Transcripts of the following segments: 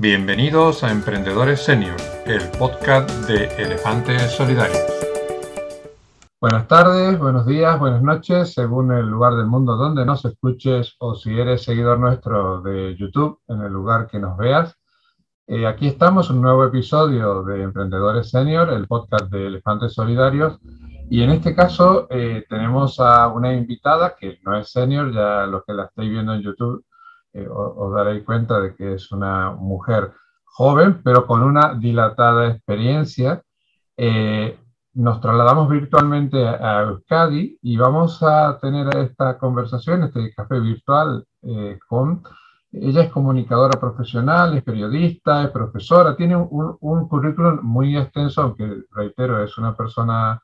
Bienvenidos a Emprendedores Senior, el podcast de Elefantes Solidarios. Buenas tardes, buenos días, buenas noches, según el lugar del mundo donde nos escuches o si eres seguidor nuestro de YouTube, en el lugar que nos veas. Eh, aquí estamos, un nuevo episodio de Emprendedores Senior, el podcast de Elefantes Solidarios. Y en este caso eh, tenemos a una invitada que no es senior, ya los que la estáis viendo en YouTube eh, os, daréis cuenta de que es una mujer joven, pero con una dilatada experiencia. Eh, nos trasladamos virtualmente a, Euskadi y vamos a tener esta conversación, este café virtual eh, con... Ella es comunicadora profesional, es periodista, es profesora, tiene un, un currículum muy extenso, aunque reitero, es una persona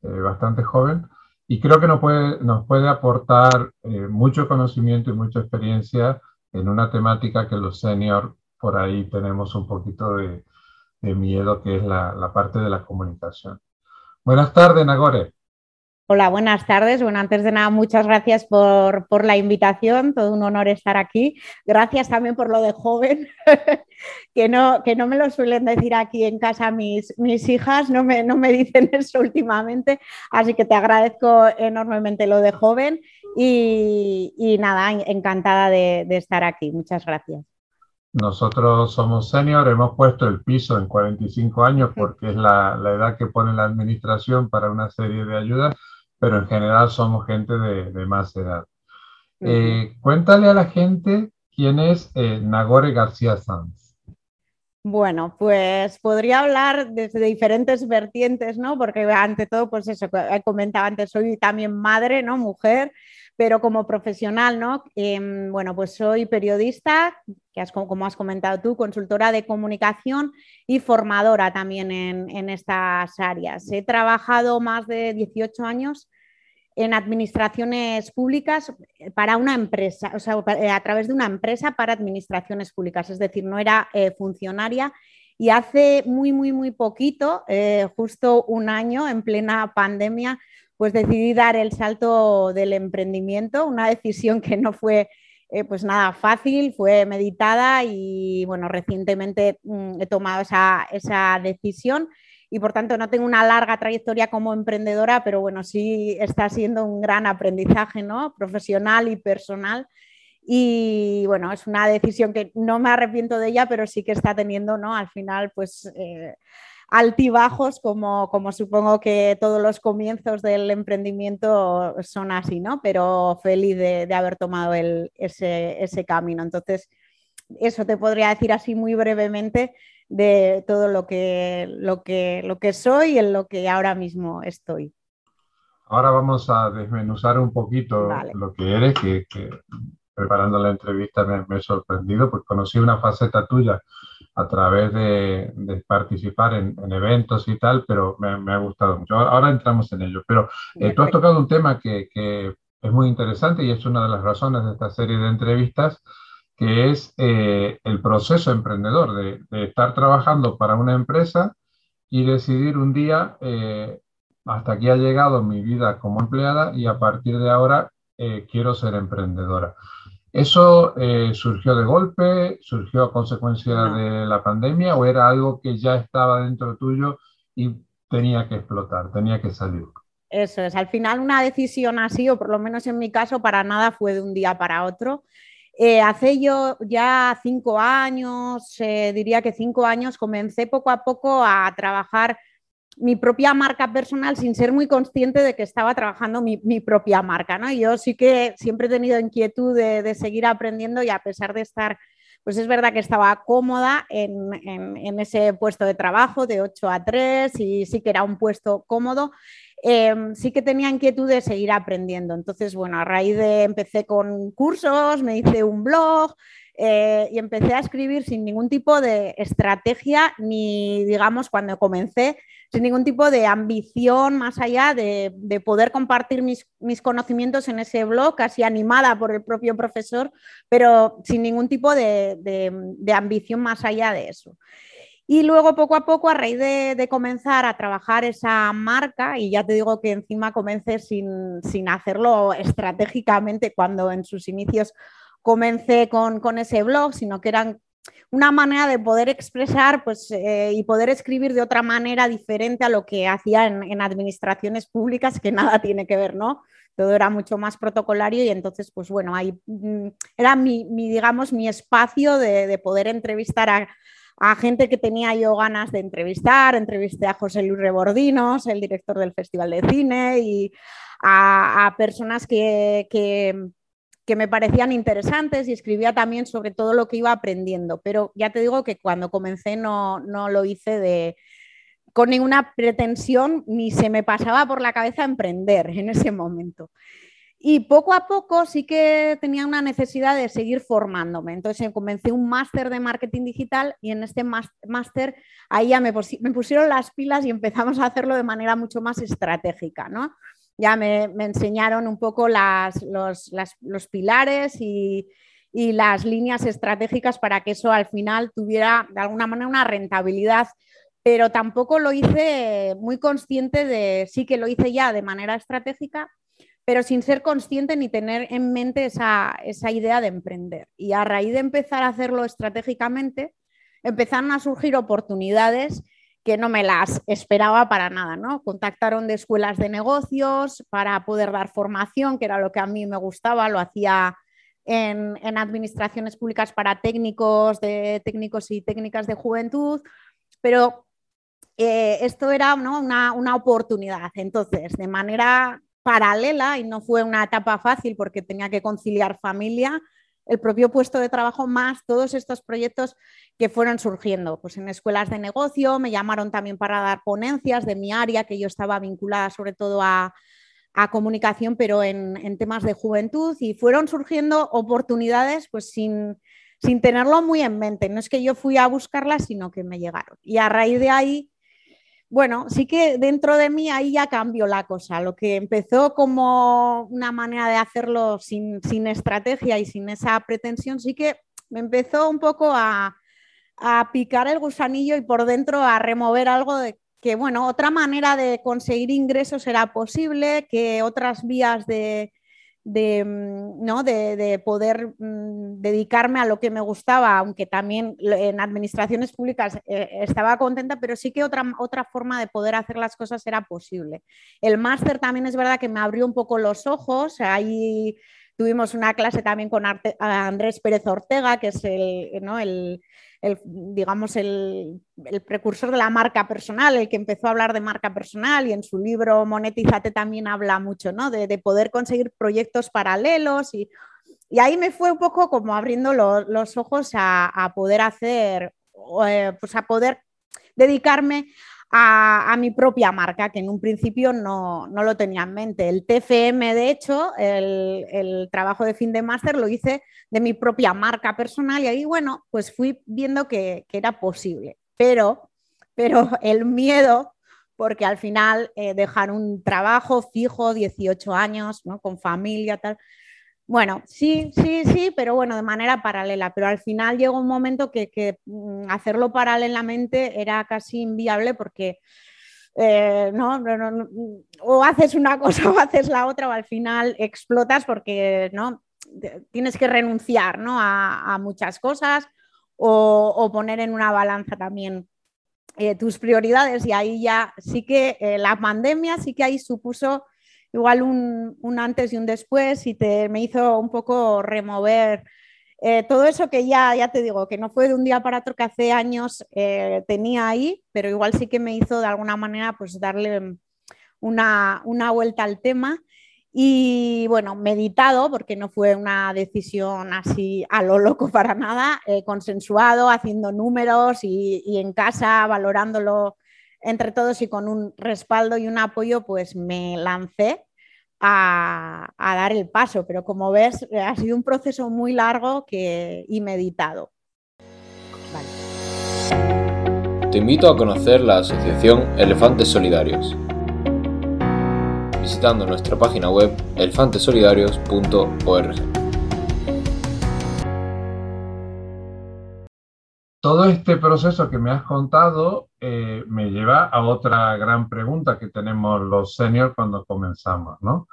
bastante joven, y creo que nos puede, nos puede aportar eh, mucho conocimiento y mucha experiencia en una temática que los seniors por ahí tenemos un poquito de, miedo, que es la, parte de la comunicación. Buenas tardes, Nagore. Hola, buenas tardes. Bueno, antes de nada, muchas gracias por, por, la invitación. Todo un honor estar aquí. Gracias también por lo de joven, que, no, que no me lo suelen decir aquí en casa mis, mis hijas, no me, no me dicen eso últimamente. Así que te agradezco enormemente lo de joven y, y nada, encantada de, de estar aquí. Muchas gracias. Nosotros somos senior, hemos puesto el piso en 45 años porque es la, la, edad que pone la administración para una serie de ayudas, pero en general somos gente de, de más edad. eh, cuéntale a la gente quién es eh, Nagore García Sanz. Bueno, pues podría hablar desde diferentes vertientes, ¿no? Porque ante todo, pues eso, he comentado antes, soy también madre, ¿no? Mujer, pero como profesional, ¿no? Eh, bueno, pues soy periodista, que has, como has comentado tú, consultora de comunicación y formadora también en, estas áreas. He trabajado más de 18 años en administraciones públicas para una empresa, o sea, a través de una empresa para administraciones públicas, es decir, no era eh, funcionaria. Y hace muy, muy, muy poquito, eh, justo un año, en plena pandemia, pues decidí dar el salto del emprendimiento, una decisión que no fue eh, pues nada fácil, fue meditada y bueno, recientemente mmm, he tomado esa, esa, decisión y por tanto no tengo una larga trayectoria como emprendedora, pero bueno, sí está siendo un gran aprendizaje ¿no? profesional y personal. Y bueno, es una decisión que no me arrepiento de ella, pero sí que está teniendo, ¿no? Al final, pues eh, altibajos, como, como, supongo que todos los comienzos del emprendimiento son así, ¿no? Pero feliz de, de haber tomado el, ese, ese, camino. Entonces, eso te podría decir así muy brevemente de todo lo que, lo que, lo que soy y en lo que ahora mismo estoy. Ahora vamos a desmenuzar un poquito vale. lo que eres, que, que, preparando la entrevista me, me he sorprendido, pues conocí una faceta tuya a través de, de participar en, en, eventos y tal, pero me, me, ha gustado mucho. Ahora entramos en ello, pero eh, tú has tocado un tema que, que, es muy interesante y es una de las razones de esta serie de entrevistas, que es eh, el proceso emprendedor, de, de, estar trabajando para una empresa y decidir un día, eh, hasta aquí ha llegado mi vida como empleada y a partir de ahora eh, quiero ser emprendedora. ¿Eso eh, surgió de golpe, surgió a consecuencia no. de la pandemia o era algo que ya estaba dentro tuyo y tenía que explotar, tenía que salir? Eso es, al final una decisión así, o por lo menos en mi caso, para nada fue de un día para otro. Eh, hace yo ya cinco años, eh, diría que cinco años, comencé poco a poco a trabajar mi propia marca personal sin ser muy consciente de que estaba trabajando mi, propia marca. ¿no? Yo sí que siempre he tenido inquietud de, seguir aprendiendo y a pesar de estar, pues es verdad que estaba cómoda en, ese puesto de trabajo de 8 a 3 y sí que era un puesto cómodo. Eh, sí que tenía inquietud de seguir aprendiendo. Entonces, bueno, a raíz de empecé con cursos, me hice un blog, eh, y empecé a escribir sin ningún tipo de estrategia, ni digamos cuando comencé, sin ningún tipo de ambición más allá de, de poder compartir mis, conocimientos en ese blog, casi animada por el propio profesor, pero sin ningún tipo de, ambición más allá de eso. Y luego poco a poco, a raíz de, comenzar a trabajar esa marca, y ya te digo que encima comencé sin, sin hacerlo estratégicamente cuando en sus inicios comencé con, con, ese blog, sino que eran una manera de poder expresar pues, eh, y poder escribir de otra manera diferente a lo que hacía en, administraciones públicas, que nada tiene que ver, ¿no? Todo era mucho más protocolario y entonces, pues bueno, ahí mm, era mi, digamos, mi espacio de, poder entrevistar a, gente que tenía yo ganas de entrevistar. Entrevisté a José Luis Rebordinos, el director del Festival de Cine, y a, personas que, que me parecían interesantes y escribía también sobre todo lo que iba aprendiendo. Pero ya te digo que cuando comencé no, no lo hice de, con ninguna pretensión ni se me pasaba por la cabeza emprender en ese momento. Y poco a poco sí que tenía una necesidad de seguir formándome. Entonces comencé un máster de marketing digital y en este máster ahí ya me, pusieron las pilas y empezamos a hacerlo de manera mucho más estratégica. ¿no? Ya me, enseñaron un poco los, pilares y, las líneas estratégicas para que eso al final tuviera de alguna manera una rentabilidad, pero tampoco lo hice muy consciente de, sí que lo hice ya de manera estratégica, pero sin ser consciente ni tener en mente esa, esa idea de emprender. Y a raíz de empezar a hacerlo estratégicamente, empezaron a surgir oportunidades que no me las esperaba para nada, ¿no? Contactaron de escuelas de negocios para poder dar formación, que era lo que a mí me gustaba, lo hacía en, administraciones públicas para técnicos, de técnicos y técnicas de juventud, pero eh, esto era una, una oportunidad. Entonces, de manera paralela, y no fue una etapa fácil porque tenía que conciliar familia, el propio puesto de trabajo más todos estos proyectos que fueron surgiendo. Pues en escuelas de negocio me llamaron también para dar ponencias de mi área, que yo estaba vinculada sobre todo a, comunicación, pero en, temas de juventud y fueron surgiendo oportunidades pues sin, sin tenerlo muy en mente. No es que yo fui a buscarlas, sino que me llegaron. Y a raíz de ahí bueno, sí que dentro de mí ahí ya cambió la cosa. Lo que empezó como una manera de hacerlo sin, estrategia y sin esa pretensión, sí que me empezó un poco a, a, picar el gusanillo y por dentro a remover algo de que, bueno, otra manera de conseguir ingresos era posible, que otras vías de, de, mm, ¿no? de, poder mm, dedicarme a lo que me gustaba, aunque también en administraciones públicas eh, estaba contenta, pero sí que otra, otra forma de poder hacer las cosas era posible. El máster también es verdad que me abrió un poco los ojos, tuvimos una clase también con Andrés Pérez Ortega, que es el, ¿no? el digamos, el, precursor de la marca personal, el que empezó a hablar de marca personal y en su libro Monetízate también habla mucho, ¿no? De, poder conseguir proyectos paralelos y, ahí me fue un poco como abriendo los ojos a, poder hacer, eh, pues a poder dedicarme a, mi propia marca, que en un principio no, lo tenía en mente. El TFM, de hecho, el, trabajo de fin de máster lo hice de mi propia marca personal y ahí, bueno, pues fui viendo que, era posible. Pero, pero el miedo, porque al final eh, dejar un trabajo fijo, 18 años, ¿no? con familia, tal, bueno, sí, sí, sí, pero bueno, de manera paralela. Pero al final llegó un momento que, mm, hacerlo paralelamente era casi inviable porque eh, no, o haces una cosa o haces la otra o al final explotas porque no tienes que renunciar ¿no? a, muchas cosas o, poner en una balanza también eh, tus prioridades y ahí ya sí que eh, la pandemia sí que ahí supuso igual un, antes y un después y te, me hizo un poco remover eh, todo eso que ya, ya te digo, que no fue de un día para otro que hace años eh, tenía ahí, pero igual sí que me hizo de alguna manera pues darle una, vuelta al tema. Y bueno, meditado, porque no fue una decisión así a lo loco para nada, eh, consensuado, haciendo números y, y, en casa, valorándolo entre todos y con un respaldo y un apoyo, pues me lancé a, dar el paso, pero como ves, ha sido un proceso muy largo y meditado. Te invito a conocer la asociación Elefantes Solidarios visitando nuestra página web elefantesolidarios.org. Todo este proceso que me has contado eh, me lleva a otra gran pregunta que tenemos los seniors cuando comenzamos, ¿no?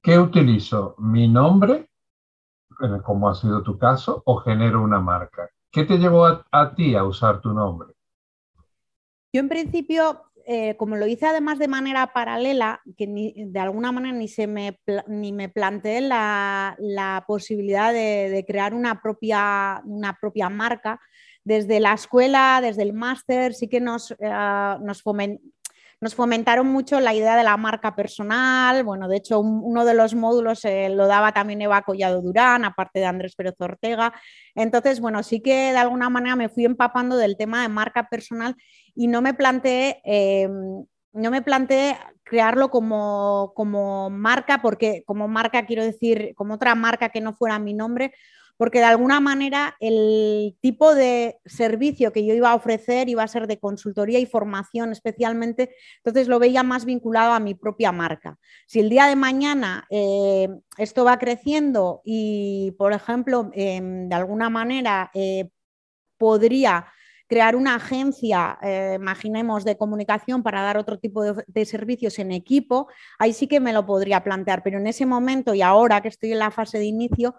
¿Qué utilizo? ¿Mi nombre? como ha sido tu caso, o genero una marca. ¿Qué te llevó a, ti a usar tu nombre? Yo en principio, eh, como lo hice además de manera paralela, que de alguna manera ni, se me, ni me planteé la, posibilidad de, crear una propia, una propia marca, desde la escuela, desde el máster, sí que nos, uh, nos, nos fomentaron mucho la idea de la marca personal. Bueno, de hecho, uno de los módulos eh, lo daba también Eva Collado Durán, aparte de Andrés Pérez Ortega. Entonces, bueno, sí que de alguna manera me fui empapando del tema de marca personal y no me planteé, eh, no me planteé crearlo como, como marca, porque como marca quiero decir, como otra marca que no fuera mi nombre, porque de alguna manera el tipo de servicio que yo iba a ofrecer iba a ser de consultoría y formación especialmente, entonces lo veía más vinculado a mi propia marca. Si el día de mañana eh, esto va creciendo y, por ejemplo, em, de alguna manera eh, podría crear una agencia, eh, imaginemos, de comunicación para dar otro tipo de, servicios en equipo, ahí sí que me lo podría plantear, pero en ese momento y ahora que estoy en la fase de inicio,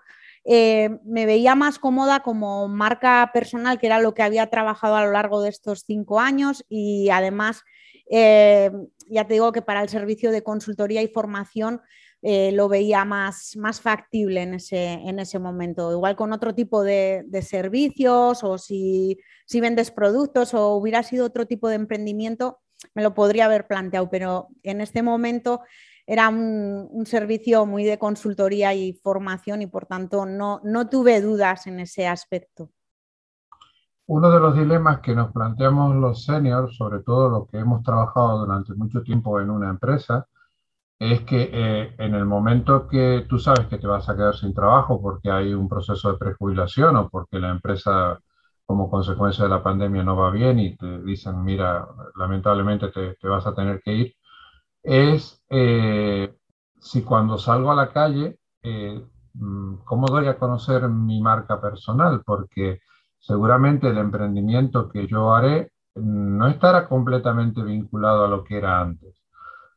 eh, me veía más cómoda como marca personal, que era lo que había trabajado a lo largo de estos cinco años y además, eh, ya te digo que para el servicio de consultoría y formación eh, lo veía más, más factible en ese, en ese, momento. Igual con otro tipo de, de servicios o si, si, vendes productos o hubiera sido otro tipo de emprendimiento, me lo podría haber planteado, pero en este momento era un, servicio muy de consultoría y formación y por tanto no, no tuve dudas en ese aspecto. Uno de los dilemas que nos planteamos los seniors, sobre todo los que hemos trabajado durante mucho tiempo en una empresa, es que eh, en el momento que tú sabes que te vas a quedar sin trabajo porque hay un proceso de prejubilación o porque la empresa como consecuencia de la pandemia no va bien y te dicen, mira, lamentablemente te, te vas a tener que ir, es eh, si cuando salgo a la calle, eh, mm, ¿cómo doy a conocer mi marca personal? Porque seguramente el emprendimiento que yo haré mm, no estará completamente vinculado a lo que era antes.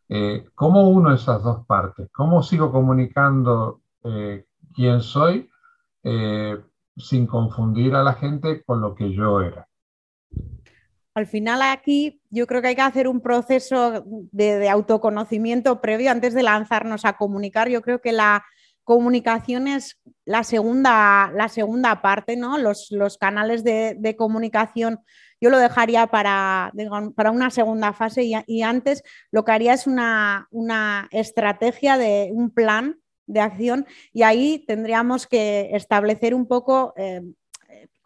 Eh, ¿Cómo uno esas dos partes? ¿Cómo sigo comunicando quién soy sin confundir a la gente con lo que yo era? Al final aquí yo creo que hay que hacer un proceso de, autoconocimiento previo antes de lanzarnos a comunicar. Yo creo que la comunicación es la segunda, la segunda parte, ¿no? Los, canales de, comunicación yo lo dejaría para, para una segunda fase y, antes lo que haría es una, estrategia de un plan de acción y ahí tendríamos que establecer un poco eh,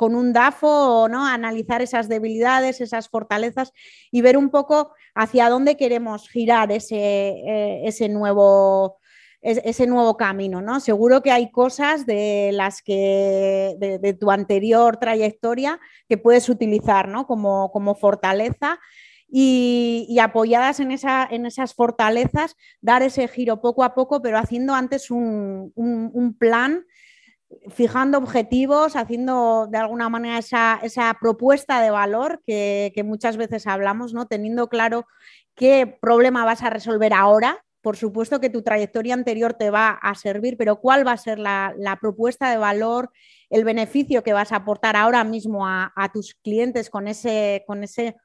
con un DAFO, ¿no? analizar esas debilidades, esas fortalezas y ver un poco hacia dónde queremos girar ese, eh, ese nuevo ese nuevo camino, ¿no? Seguro que hay cosas de las que de, tu anterior trayectoria que puedes utilizar, ¿no? Como, como fortaleza y, apoyadas en, esa, en, esas fortalezas, dar ese giro poco a poco, pero haciendo antes un, un plan fijando objetivos, haciendo de alguna manera esa, propuesta de valor que, muchas veces hablamos, ¿no? teniendo claro qué problema vas a resolver ahora. Por supuesto que tu trayectoria anterior te va a servir, pero cuál va a ser la, propuesta de valor, el beneficio que vas a aportar ahora mismo a, tus clientes con, ese, con, ese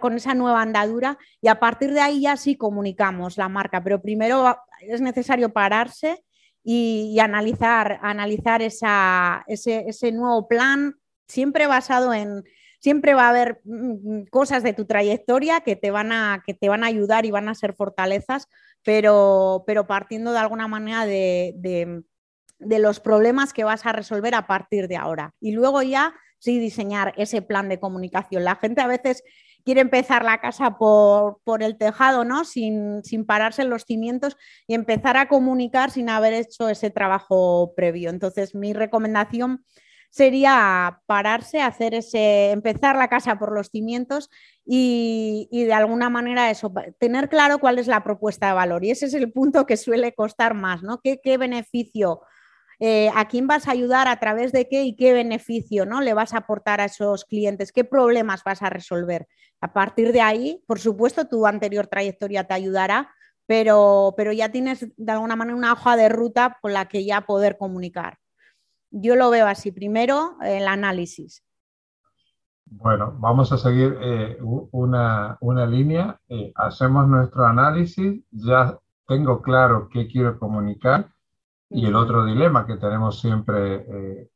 con esa nueva andadura y a partir de ahí ya sí comunicamos la marca, pero primero es necesario pararse y, analizar, analizar ese, nuevo plan, siempre basado en, siempre va a haber mm, cosas de tu trayectoria que te van a, que te van a ayudar y van a ser fortalezas, pero, pero partiendo de alguna manera de, de, los problemas que vas a resolver a partir de ahora. Y luego ya sí diseñar ese plan de comunicación. La gente a veces quiere empezar la casa por, el tejado, ¿no? Sin, pararse en los cimientos y empezar a comunicar sin haber hecho ese trabajo previo. Entonces, mi recomendación sería pararse, hacer ese, empezar la casa por los cimientos y, de alguna manera eso, tener claro cuál es la propuesta de valor. Y ese es el punto que suele costar más, ¿no? ¿Qué, qué beneficio eh, a quién vas a ayudar, a través de qué y qué beneficio ¿no? le vas a aportar a esos clientes, qué problemas vas a resolver. A partir de ahí, por supuesto, tu anterior trayectoria te ayudará, pero, pero ya tienes de alguna manera una hoja de ruta con la que ya poder comunicar. yo lo veo así. Primero, el análisis. Bueno, vamos a seguir eh, una, línea. Eh, hacemos nuestro análisis, ya tengo claro qué quiero comunicar y el otro dilema que tenemos siempre, eh,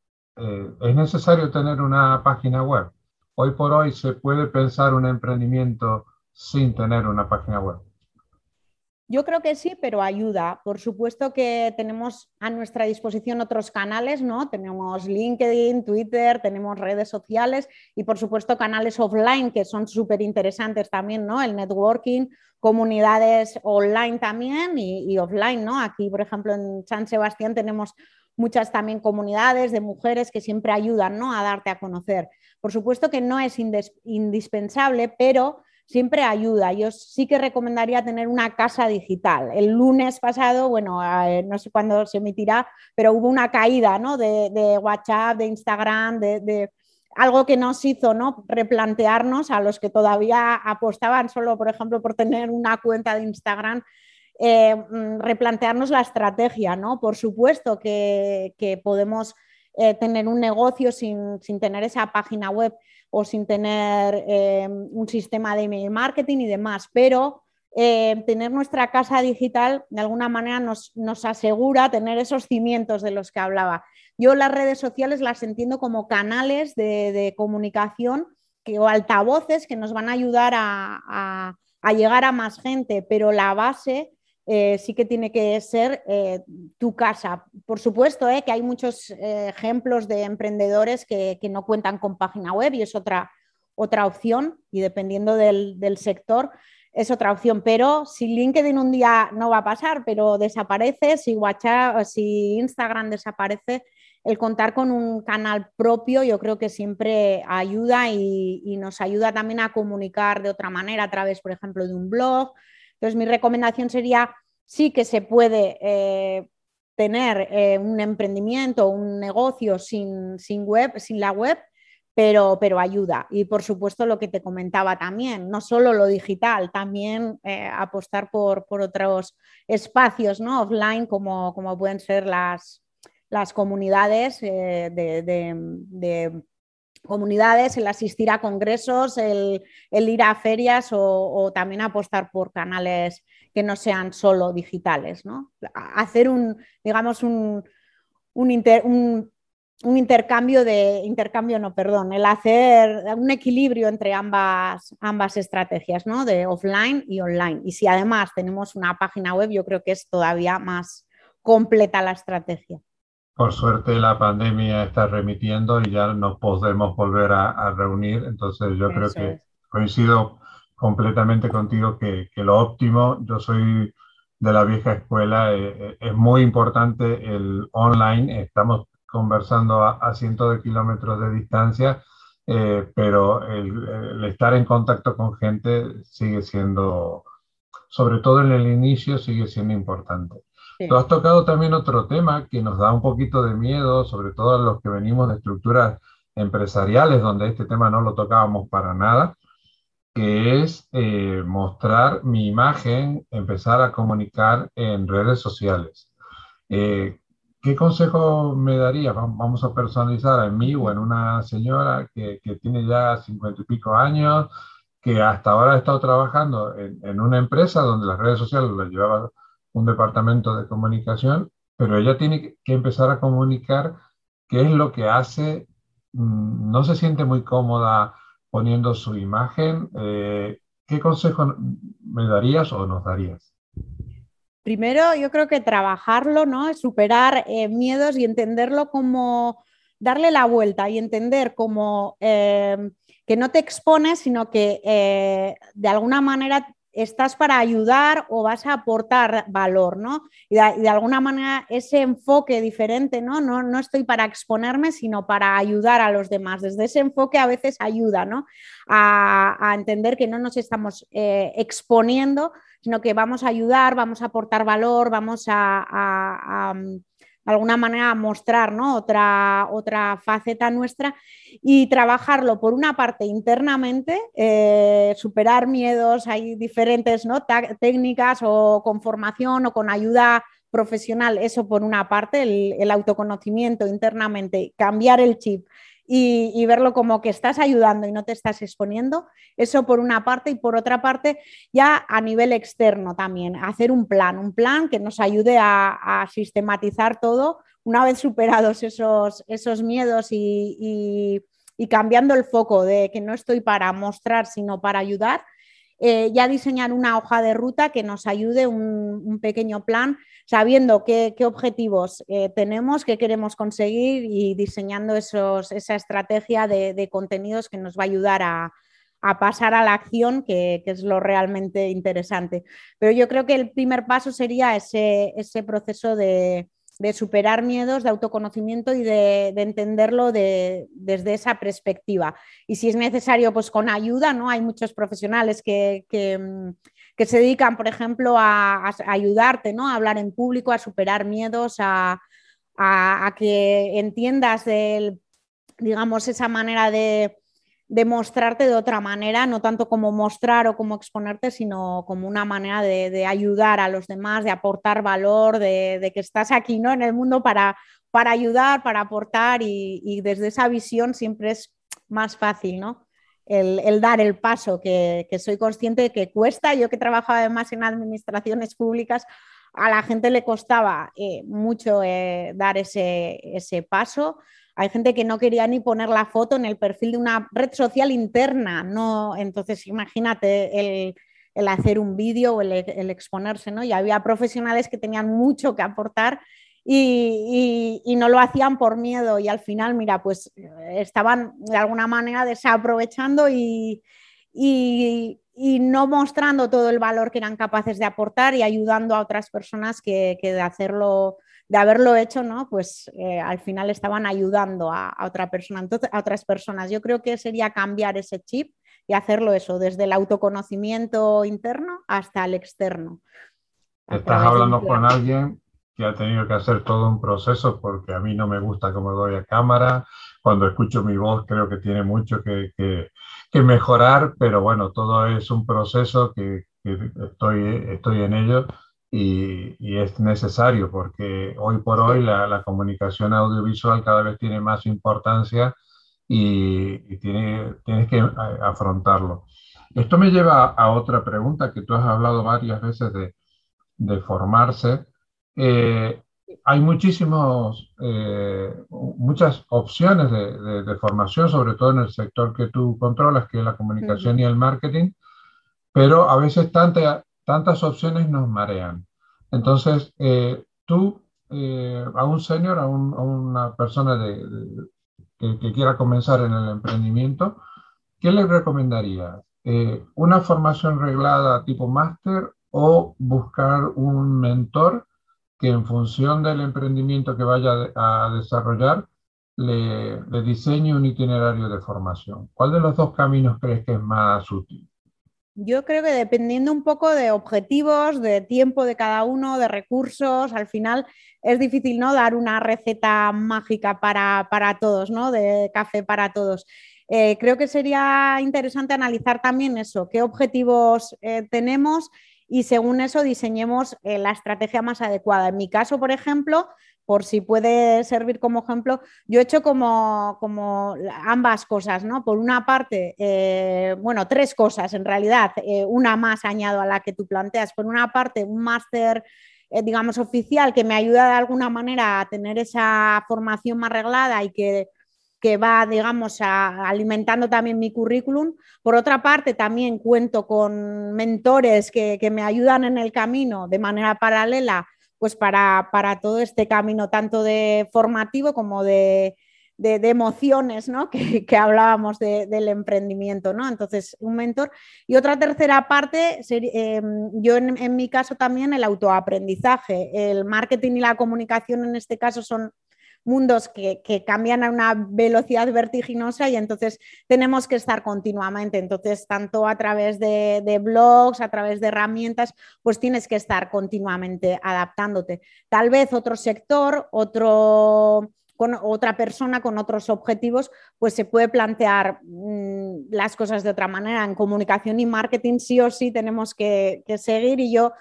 ¿es necesario tener una página web? Hoy por hoy se puede pensar un emprendimiento sin tener una página web. Yo creo que sí, pero ayuda. Por supuesto que tenemos a nuestra disposición otros canales, ¿no? Tenemos LinkedIn, Twitter, tenemos redes sociales y por supuesto canales offline que son súper interesantes también, ¿no? El networking, comunidades online también y, offline, ¿no? Aquí, por ejemplo, en San Sebastián tenemos muchas también comunidades de mujeres que siempre ayudan, ¿no? A darte a conocer. Por supuesto que no es indispensable, pero siempre ayuda. Yo sí que recomendaría tener una casa digital. El lunes pasado, bueno, eh, no sé cuándo se emitirá, pero hubo una caída ¿no? de, WhatsApp, de Instagram, de, algo que nos hizo ¿no? replantearnos a los que todavía apostaban solo, por ejemplo, por tener una cuenta de Instagram. Eh, mm, replantearnos la estrategia, ¿no? Por supuesto que, podemos eh, tener un negocio sin, sin, tener esa página web o sin tener eh, un sistema de email marketing y demás, pero eh, tener nuestra casa digital de alguna manera nos, asegura tener esos cimientos de los que hablaba. Yo las redes sociales las entiendo como canales de, comunicación que, o altavoces que nos van a ayudar a llegar a más gente, pero la base eh, sí que tiene que ser eh, tu casa. Por supuesto eh, que hay muchos ejemplos de emprendedores que, no cuentan con página web y es otra, otra opción y dependiendo del, sector es otra opción. Pero si LinkedIn un día no va a pasar, pero desaparece, si WhatsApp, si Instagram desaparece, el contar con un canal propio yo creo que siempre ayuda y, y nos ayuda también a comunicar de otra manera a través, por ejemplo, de un blog, entonces, mi recomendación sería, sí que se puede eh, tener eh, un emprendimiento, un negocio sin, web, sin la web, pero, pero, ayuda. Y por supuesto lo que te comentaba también, no solo lo digital, también eh, apostar por, otros espacios ¿no? offline como, como pueden ser las, las comunidades de comunidades, el asistir a congresos, el, ir a ferias o, también apostar por canales que no sean solo digitales, ¿no? Hacer un, digamos, un, un, intercambio de, intercambio no, perdón, el hacer un equilibrio entre ambas, ambas estrategias, ¿no? De offline y online. Y si además tenemos una página web, yo creo que es todavía más completa la estrategia. Por suerte la pandemia está remitiendo y ya nos podemos volver a, reunir, entonces yo creo que coincido completamente contigo que, lo óptimo, yo soy de la vieja escuela, eh, eh, es muy importante el online, estamos conversando a, cientos de kilómetros de distancia, eh, pero el, estar en contacto con gente sigue siendo, sobre todo en el inicio, sigue siendo importante. Tú has tocado también otro tema que nos da un poquito de miedo, sobre todo a los que venimos de estructuras empresariales, donde este tema no lo tocábamos para nada, que es eh, mostrar mi imagen, empezar a comunicar en redes sociales. Eh, ¿Qué consejo me daría? Vamos a personalizar en mí o en una señora que, tiene ya cincuenta y pico años, que hasta ahora ha estado trabajando en, una empresa donde las redes sociales las llevaba un departamento de comunicación, pero ella tiene que empezar a comunicar qué es lo que hace, mm, no se siente muy cómoda poniendo su imagen. Eh, ¿Qué consejo me darías o nos darías? Primero, yo creo que trabajarlo, ¿no? Superar eh, miedos y entenderlo como darle la vuelta y entender como eh, que no te expones, sino que de alguna manera estás para ayudar o vas a aportar valor, ¿no? Y de, alguna manera ese enfoque diferente, ¿no? ¿no? No estoy para exponerme, sino para ayudar a los demás. Desde ese enfoque a veces ayuda, ¿no? A, entender que no nos estamos eh, exponiendo, sino que vamos a ayudar, vamos a aportar valor, vamos a de alguna manera mostrar ¿no? otra, otra faceta nuestra y trabajarlo por una parte internamente, eh, superar miedos, hay diferentes ¿no? técnicas o con formación o con ayuda profesional, eso por una parte, el, autoconocimiento internamente, cambiar el chip y, verlo como que estás ayudando y no te estás exponiendo, eso por una parte y por otra parte ya a nivel externo también, hacer un plan, un plan que nos ayude a, sistematizar todo una vez superados esos, esos miedos y cambiando el foco de que no estoy para mostrar, sino para ayudar, eh, ya diseñar una hoja de ruta que nos ayude, un, pequeño plan, sabiendo qué, objetivos eh, tenemos, qué queremos conseguir y diseñando esos, esa estrategia de, contenidos que nos va a ayudar a, pasar a la acción, que, es lo realmente interesante. Pero yo creo que el primer paso sería ese proceso de, de superar miedos, de autoconocimiento y de, entenderlo desde esa perspectiva. Y si es necesario, pues con ayuda, ¿no? Hay muchos profesionales que, se dedican, por ejemplo, a, ayudarte, ¿no? A hablar en público, a superar miedos, a, que entiendas digamos, esa manera de, de mostrarte de otra manera, no tanto como mostrar o como exponerte, sino como una manera de, ayudar a los demás, de aportar valor, de, que estás aquí ¿no? en el mundo para, para ayudar, para aportar y, desde esa visión siempre es más fácil, ¿no? El, dar el paso, que, soy consciente de que cuesta. Yo que trabajaba además en administraciones públicas, a la gente le costaba eh, mucho eh, dar ese, ese paso. Hay gente que no quería ni poner la foto en el perfil de una red social interna, no, entonces imagínate el, hacer un vídeo o el, exponerse, ¿no? Y había profesionales que tenían mucho que aportar y, no lo hacían por miedo y al final, mira, pues estaban de alguna manera desaprovechando y, y, no mostrando todo el valor que eran capaces de aportar y ayudando a otras personas que, que de hacerlo de haberlo hecho, ¿no? Pues eh, al final estaban ayudando a, otra persona, entonces, a otras personas. Yo creo que sería cambiar ese chip y hacerlo eso, desde el autoconocimiento interno hasta el externo. Estás hablando con alguien que ha tenido que hacer todo un proceso porque a mí no me gusta cómo doy a cámara. Cuando escucho mi voz creo que tiene mucho que, mejorar, pero bueno, todo es un proceso que, que estoy, estoy en ello y, es necesario porque hoy por hoy la, comunicación audiovisual cada vez tiene más importancia y, tiene, tienes que afrontarlo. Esto me lleva a otra pregunta que tú has hablado varias veces de, de formarse. Eh, hay muchísimos, eh, muchas opciones de, de, formación, sobre todo en el sector que tú controlas, que es la comunicación y el marketing, pero a veces tanta, tantas opciones nos marean. Entonces, eh, tú, eh, a un senior, a, una persona que, quiera comenzar en el emprendimiento, ¿qué le recomendaría? Eh, ¿Una formación reglada tipo máster o buscar un mentor que en función del emprendimiento que vaya a desarrollar le, le diseñe un itinerario de formación? ¿Cuál de los dos caminos crees que es más útil? Yo creo que dependiendo un poco de objetivos, de tiempo de cada uno, de recursos, al final es difícil ¿no? dar una receta mágica para, todos, ¿no? de café para todos. Eh, creo que sería interesante analizar también eso, qué objetivos eh, tenemos y según eso diseñemos eh, la estrategia más adecuada. En mi caso, por ejemplo, por si puede servir como ejemplo, yo he hecho como, como ambas cosas, ¿no? Por una parte, eh, bueno, tres cosas en realidad, eh, una más añado a la que tú planteas. Por una parte, un máster, eh, digamos, oficial que me ayuda de alguna manera a tener esa formación más reglada y que, va, digamos, alimentando también mi currículum. Por otra parte, también cuento con mentores que, que me ayudan en el camino de manera paralela pues para, todo este camino, tanto de formativo como de, emociones, ¿no? que, hablábamos del emprendimiento, ¿no? Entonces, un mentor. Y otra tercera parte, em, yo en, en, mi caso también el autoaprendizaje. El marketing y la comunicación en este caso son mundos que, cambian a una velocidad vertiginosa y entonces tenemos que estar continuamente. Entonces, tanto a través de, blogs, a través de herramientas, pues tienes que estar continuamente adaptándote. Tal vez otro sector, otro con otra persona con otros objetivos, pues se puede plantear mm, las cosas de otra manera. En comunicación y marketing sí o sí tenemos que, que seguir y yo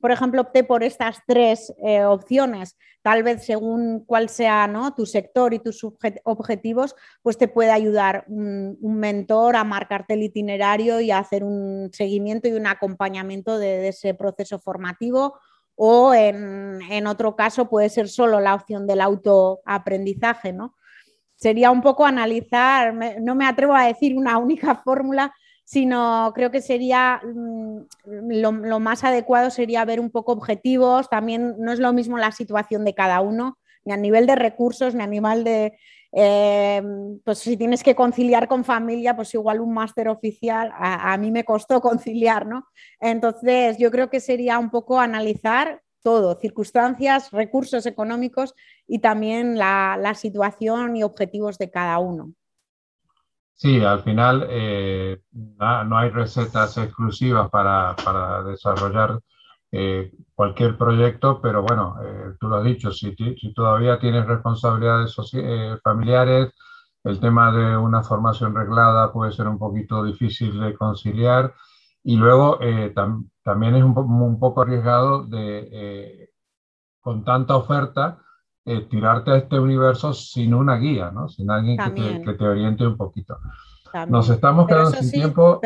por ejemplo, opté por estas tres eh, opciones, tal vez según cuál sea ¿no? tu sector y tus objetivos, pues te puede ayudar un, mentor a marcarte el itinerario y a hacer un seguimiento y un acompañamiento de, ese proceso formativo. O en, en, otro caso puede ser solo la opción del autoaprendizaje, ¿no? Sería un poco analizar, no me atrevo a decir una única fórmula, sino creo que sería mm, lo, más adecuado sería ver un poco objetivos, también no es lo mismo la situación de cada uno, ni a nivel de recursos, ni a nivel de, eh, pues si tienes que conciliar con familia, pues igual un máster oficial, a, mí me costó conciliar, ¿no? Entonces yo creo que sería un poco analizar todo, circunstancias, recursos económicos y también la situación y objetivos de cada uno. Sí, al final eh, no, hay recetas exclusivas para, para desarrollar eh, cualquier proyecto, pero bueno, eh, tú lo has dicho, si, si todavía tienes responsabilidades familiares, el tema de una formación reglada puede ser un poquito difícil de conciliar y luego también es un, un, poco arriesgado de, con tanta oferta, eh, tirarte a este universo sin una guía, ¿no? Sin alguien que te, oriente un poquito. Nos estamos quedando sin tiempo.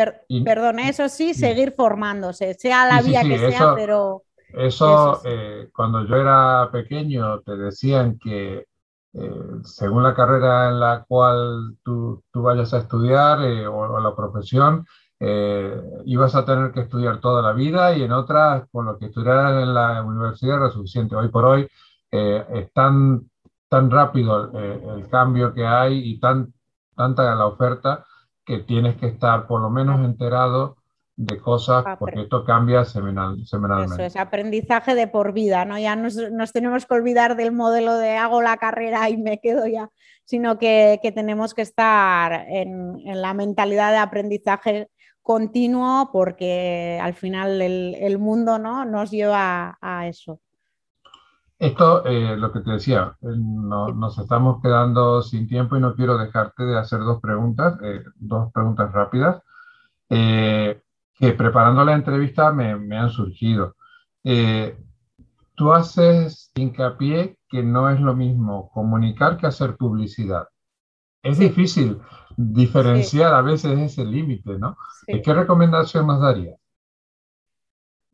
Perdón, eso sí, seguir formándose, sea la vía que sea, pero... Eso, eh, cuando yo era pequeño, te decían que eh, según la carrera en la cual tú, tú vayas a estudiar o, la profesión, ibas a tener que estudiar toda la vida y en otras, con lo que estudiaras en la universidad era suficiente. Hoy por hoy eh, es tan, tan rápido eh, el cambio que hay y tan, tanta la oferta que tienes que estar por lo menos enterado de cosas porque esto cambia semanal, semanalmente. Eso es aprendizaje de por vida, ¿no? Ya nos, nos, tenemos que olvidar del modelo de hago la carrera y me quedo ya, sino que, que tenemos que estar en, en, la mentalidad de aprendizaje continuo porque al final el, el mundo ¿no? nos lleva a eso. Esto, eh, lo que te decía, eh, nos estamos quedando sin tiempo y no quiero dejarte de hacer dos preguntas, eh, dos preguntas rápidas, que preparando la entrevista me, me han surgido. tú haces hincapié que no es lo mismo comunicar que hacer publicidad. Es difícil diferenciar a veces ese límite, ¿no? ¿Qué recomendación nos darías?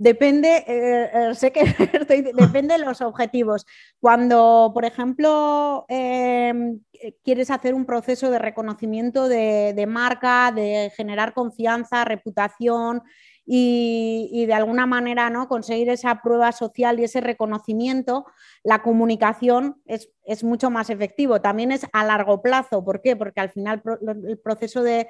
Depende, eh, eh, sé que depende de los objetivos. Cuando, por ejemplo, em, quieres hacer un proceso de reconocimiento de, marca, de generar confianza, reputación y, de alguna manera ¿no? conseguir esa prueba social y ese reconocimiento, la comunicación es, mucho más efectivo. También es a largo plazo. ¿Por qué? Porque al final el proceso de,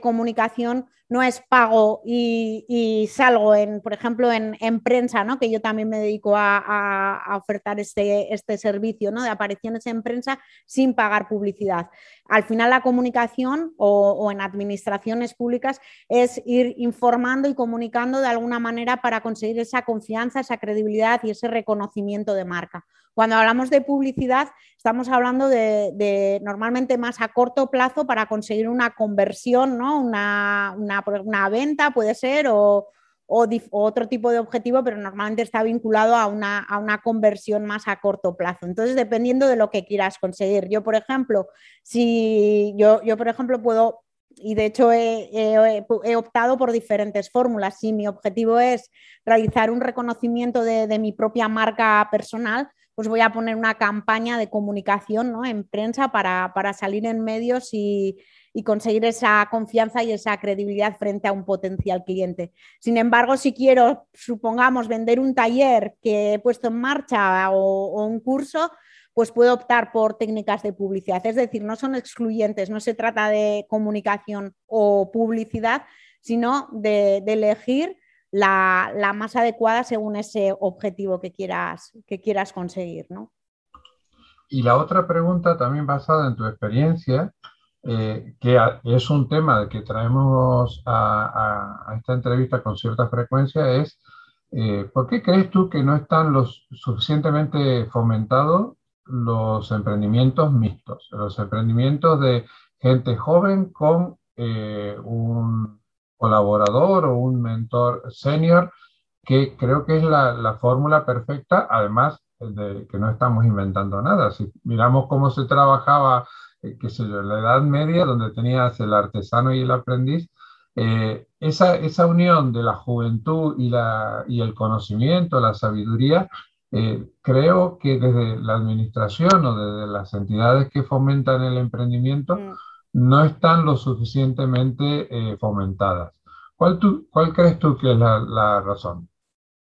comunicación no es pago y, salgo, en, por ejemplo, en, prensa, ¿no? que yo también me dedico a, ofertar este, este, servicio ¿no? de apariciones en prensa sin pagar publicidad. Al final la comunicación o, en administraciones públicas es ir informando y comunicando de alguna manera para conseguir esa confianza, esa credibilidad y ese reconocimiento de marca. Cuando hablamos de publicidad, estamos hablando de, normalmente más a corto plazo para conseguir una conversión, ¿no? una, venta puede ser o, otro tipo de objetivo, pero normalmente está vinculado a una, a una, conversión más a corto plazo. Entonces, dependiendo de lo que quieras conseguir. Yo, por ejemplo, si yo, yo por ejemplo, puedo, y de hecho he, he, optado por diferentes fórmulas. Si mi objetivo es realizar un reconocimiento de, de mi propia marca personal, pues voy a poner una campaña de comunicación ¿no? en prensa para, salir en medios y, conseguir esa confianza y esa credibilidad frente a un potencial cliente. Sin embargo, si quiero, supongamos, vender un taller que he puesto en marcha o, un curso, pues puedo optar por técnicas de publicidad. Es decir, no son excluyentes, no se trata de comunicación o publicidad, sino de elegir la, más adecuada según ese objetivo que quieras, que quieras conseguir. ¿no? Y la otra pregunta, también basada en tu experiencia, eh, que es un tema que traemos a, esta entrevista con cierta frecuencia, es eh, ¿por qué crees tú que no están los suficientemente fomentados los emprendimientos mixtos, los emprendimientos de gente joven con eh, un colaborador o un mentor senior que creo que es la, fórmula perfecta, además de que no estamos inventando nada. Si miramos cómo se trabajaba, qué sé yo, en la Edad Media, donde tenías el artesano y el aprendiz, eh, esa, esa, unión de la juventud y, la, y el conocimiento, la sabiduría, eh, creo que desde la administración o desde las entidades que fomentan el emprendimiento mm. no están lo suficientemente fomentadas. ¿Cuál, ¿Cuál, crees tú que es la, la razón?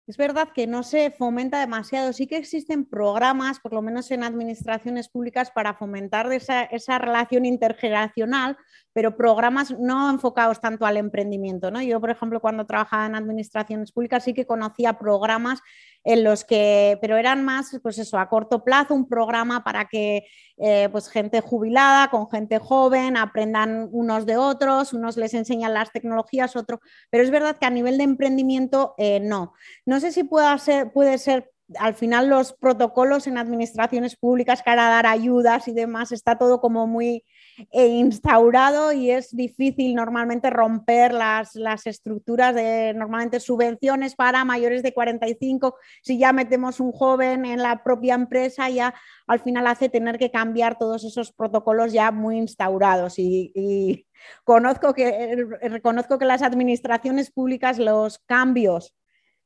Es verdad que no se fomenta demasiado. Sí que existen programas, por lo menos en administraciones públicas, para fomentar esa, relación intergeneracional, pero programas no enfocados tanto al emprendimiento. ¿no? Yo, por ejemplo, cuando trabajaba en administraciones públicas sí que conocía programas en los que, pero eran más, pues eso, a corto plazo, un programa para que eh, pues gente jubilada con gente joven aprendan unos de otros, unos les enseñan las tecnologías, otro, pero es verdad que a nivel de emprendimiento eh, no. No sé si puede ser, puede ser al final los protocolos en administraciones públicas para dar ayudas y demás está todo como muy instaurado y es difícil normalmente romper las, las, estructuras de normalmente subvenciones para mayores de 45. Si ya metemos un joven en la propia empresa, ya al final hace tener que cambiar todos esos protocolos ya muy instaurados y, y conozco que, reconozco que las administraciones públicas los cambios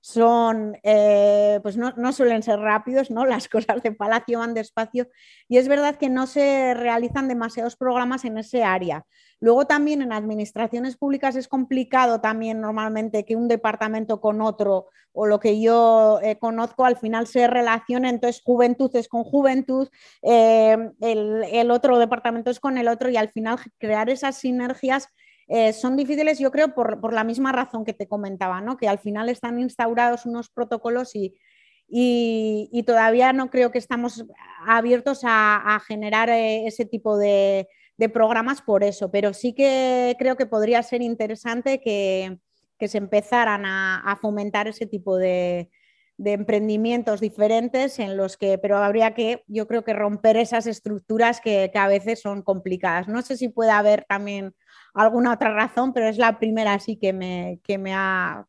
son, eh, pues no, suelen ser rápidos, ¿no? Las cosas de Palacio van despacio y es verdad que no se realizan demasiados programas en ese área. Luego también en administraciones públicas es complicado también normalmente que un departamento con otro o lo que yo eh, conozco al final se relacione, entonces juventud es con juventud, eh, el, el otro departamento es con el otro y al final crear esas sinergias eh, son difíciles, yo creo, por, la misma razón que te comentaba, ¿no? que al final están instaurados unos protocolos y, y, todavía no creo que estamos abiertos a, generar eh, ese tipo de, programas por eso, pero sí que creo que podría ser interesante que, se empezaran a, fomentar ese tipo de, emprendimientos diferentes en los que, pero habría que, yo creo que romper esas estructuras que, que, a veces son complicadas. No sé si puede haber también alguna otra razón, pero es la primera así que me, que me,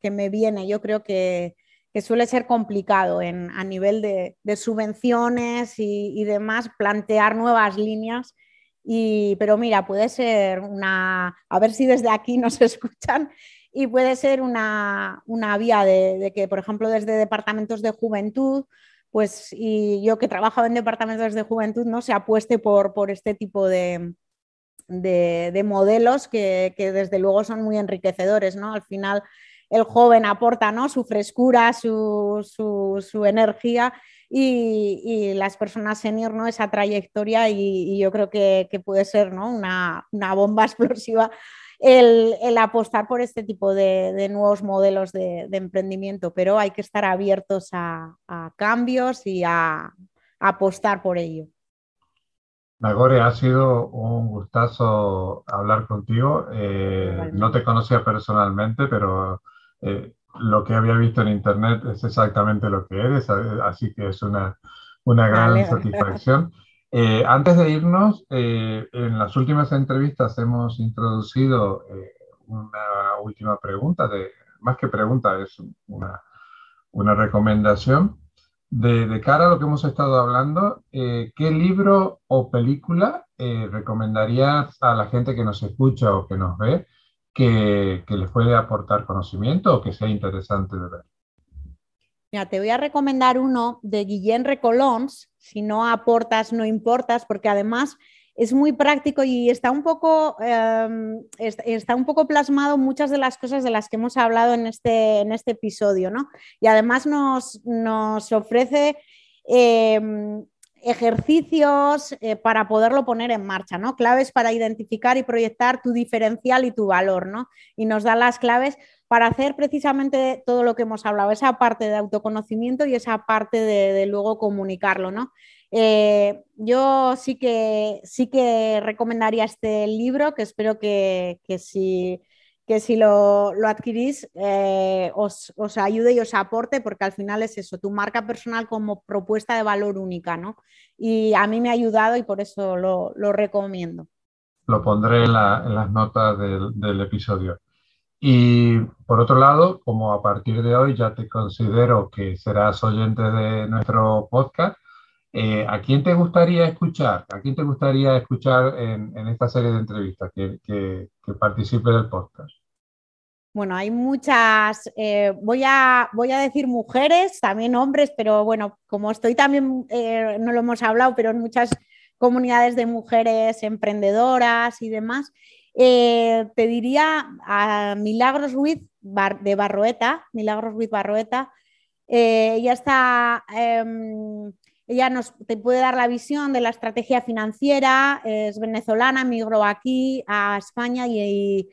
que me viene. Yo creo que, suele ser complicado en, a nivel de, subvenciones y, demás plantear nuevas líneas. Y, pero mira, puede ser una, a ver si desde aquí nos escuchan, y puede ser una, vía de, que, por ejemplo, desde departamentos de juventud, pues, y yo que trabajo en departamentos de juventud, no se apueste por, por este tipo de, de, modelos que, desde luego son muy enriquecedores, ¿no? Al final el joven aporta ¿no? su frescura, su, energía y, las personas senior, ¿no? esa trayectoria y, yo creo que, puede ser ¿no? una, bomba explosiva el, apostar por este tipo de, nuevos modelos de, emprendimiento, pero hay que estar abiertos a, cambios y a apostar por ello. Nagore, ha sido un gustazo hablar contigo. Eh, no te conocía personalmente, pero eh, lo que había visto en internet es exactamente lo que eres, así que es una, una gran satisfacción. Eh, antes de irnos, en las últimas entrevistas hemos introducido una última pregunta, de, más que pregunta, es una, una recomendación de, cara a lo que hemos estado hablando, eh, ¿qué libro o película eh, recomendarías a la gente que nos escucha o que nos ve que, les puede aportar conocimiento o que sea interesante de ver? Mira, te voy a recomendar uno de Guillén Recolons, si no aportas, no importas, porque además es muy práctico y está un poco, em, está un poco plasmado muchas de las cosas de las que hemos hablado en este, en este episodio, ¿no? Y además nos, ofrece em, ejercicios eh, para poderlo poner en marcha, ¿no? Claves para identificar y proyectar tu diferencial y tu valor, ¿no? Y nos da las claves para hacer precisamente todo lo que hemos hablado, esa parte de autoconocimiento y esa parte de, de luego comunicarlo, ¿no? Eh, yo sí que, sí que recomendaría este libro, que espero que, si, que si lo, adquirís eh, os, ayude y os aporte, porque al final es eso, tu marca personal como propuesta de valor única, ¿no? Y a mí me ha ayudado y por eso lo, recomiendo. Lo pondré en, las notas del, episodio. Y por otro lado, como a partir de hoy ya te considero que serás oyente de nuestro podcast, eh, ¿a quién te gustaría escuchar? ¿A quién te gustaría escuchar en, esta serie de entrevistas que, participe del podcast? Bueno, hay muchas, eh, voy, a, voy a decir mujeres, también hombres, pero bueno, como estoy también, eh, no lo hemos hablado, pero en muchas comunidades de mujeres emprendedoras y demás, te diría a Milagros Ruiz de Barroeta, Milagros Ruiz Barroeta, ella está em, ella nos te puede dar la visión de la estrategia financiera, es venezolana, migró aquí a España y,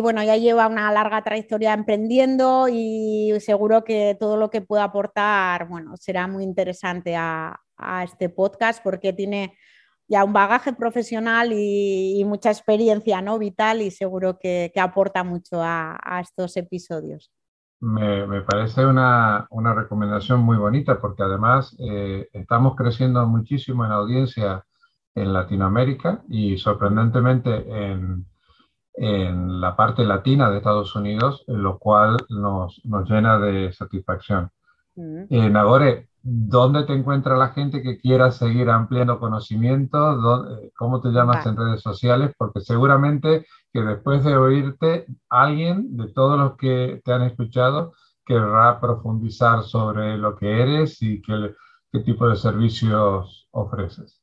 bueno, ya lleva una larga trayectoria emprendiendo y seguro que todo lo que pueda aportar, bueno, será muy interesante a, este podcast porque tiene ya un bagaje profesional y, mucha experiencia ¿no? vital y seguro que, aporta mucho a estos episodios. Me, parece una, recomendación muy bonita porque además eh, estamos creciendo muchísimo en audiencia en Latinoamérica y sorprendentemente en, la parte latina de Estados Unidos, lo cual nos, llena de satisfacción. Mm. Eh, Nagore, ¿dónde te encuentra la gente que quiera seguir ampliando conocimiento? ¿Cómo te llamas en redes sociales? Porque seguramente que después de oírte, alguien de todos los que te han escuchado querrá profundizar sobre lo que eres y qué, qué tipo de servicios ofreces.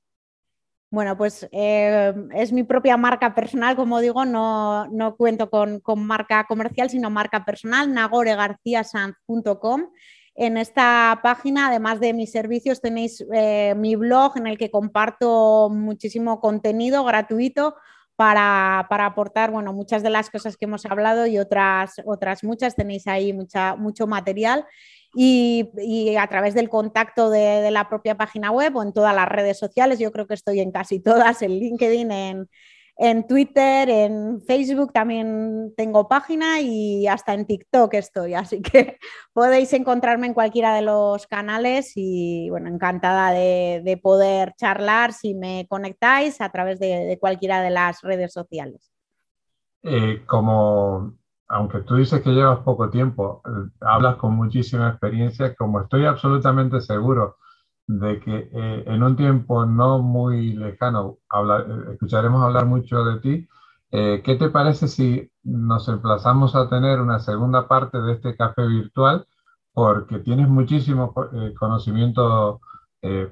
Bueno, pues eh, es mi propia marca personal, como digo, no, no cuento con, con, marca comercial, sino marca personal, nagoregarciasanz.com. En esta página, además de mis servicios, tenéis eh, mi blog en el que comparto muchísimo contenido gratuito para, aportar bueno, muchas de las cosas que hemos hablado y otras, otras muchas. Tenéis ahí mucha, mucho material. Y, a través del contacto de, de, la propia página web o en todas las redes sociales, yo creo que estoy en casi todas, en LinkedIn, en, en Twitter, en Facebook también tengo página y hasta en TikTok estoy, así que podéis encontrarme en cualquiera de los canales y bueno, encantada de, poder charlar si me conectáis a través de, cualquiera de las redes sociales. Eh, como, aunque tú dices que llevas poco tiempo, eh, hablas con muchísima experiencia, como estoy absolutamente seguro de que eh, en un tiempo no muy lejano eh, escucharemos hablar mucho de ti. Eh, ¿Qué te parece si nos emplazamos a tener una segunda parte de este café virtual? Porque tienes muchísimo conocimiento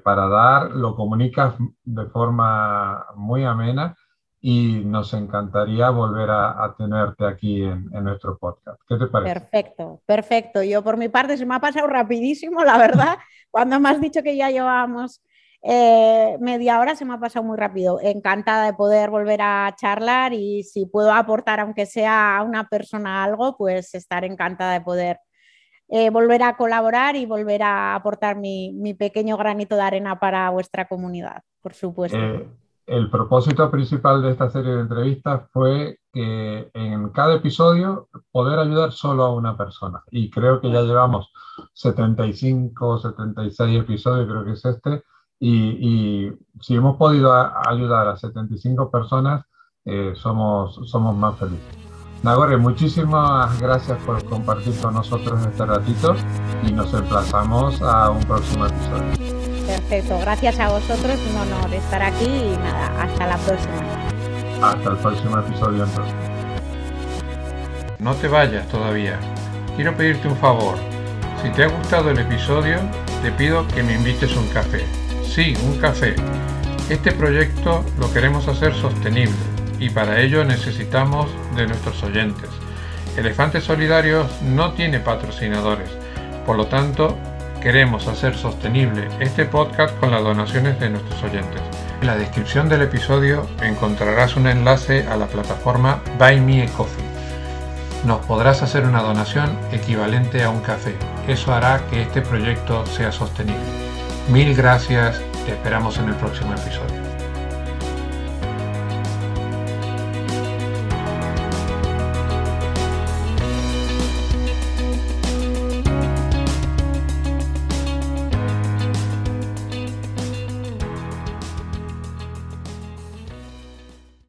para dar, lo comunicas de forma muy amena y nos encantaría volver a, tenerte aquí en, en, nuestro podcast. ¿Qué te parece? Perfecto, perfecto. Yo por mi parte se me ha pasado rapidísimo, la verdad. Cuando me has dicho que ya llevábamos eh, media hora, se me ha pasado muy rápido. Encantada de poder volver a charlar y si puedo aportar, aunque sea a una persona algo, pues estar encantada de poder eh, volver a colaborar y volver a aportar mi, pequeño granito de arena para vuestra comunidad, por supuesto. Eh, el propósito principal de esta serie de entrevistas fue que en cada episodio poder ayudar solo a una persona. Y creo que ya llevamos 75, 76 episodios, creo que es este. Y, si hemos podido ayudar a 75 personas, eh, somos, somos más felices. Nagore, muchísimas gracias por compartir con nosotros este ratito y nos emplazamos a un próximo episodio. Perfecto, gracias a vosotros, un honor estar aquí y nada, hasta la próxima. Hasta el próximo episodio entonces. No te vayas todavía. Quiero pedirte un favor. Si te ha gustado el episodio, te pido que me invites un café. Sí, un café. Este proyecto lo queremos hacer sostenible y para ello necesitamos de nuestros oyentes. Elefantes Solidarios no tiene patrocinadores, por lo tanto Queremos hacer sostenible este podcast con las donaciones de nuestros oyentes. En la descripción del episodio encontrarás un enlace a la plataforma Buy Me a Coffee. Nos podrás hacer una donación equivalente a un café. Eso hará que este proyecto sea sostenible. Mil gracias, te esperamos en el próximo episodio.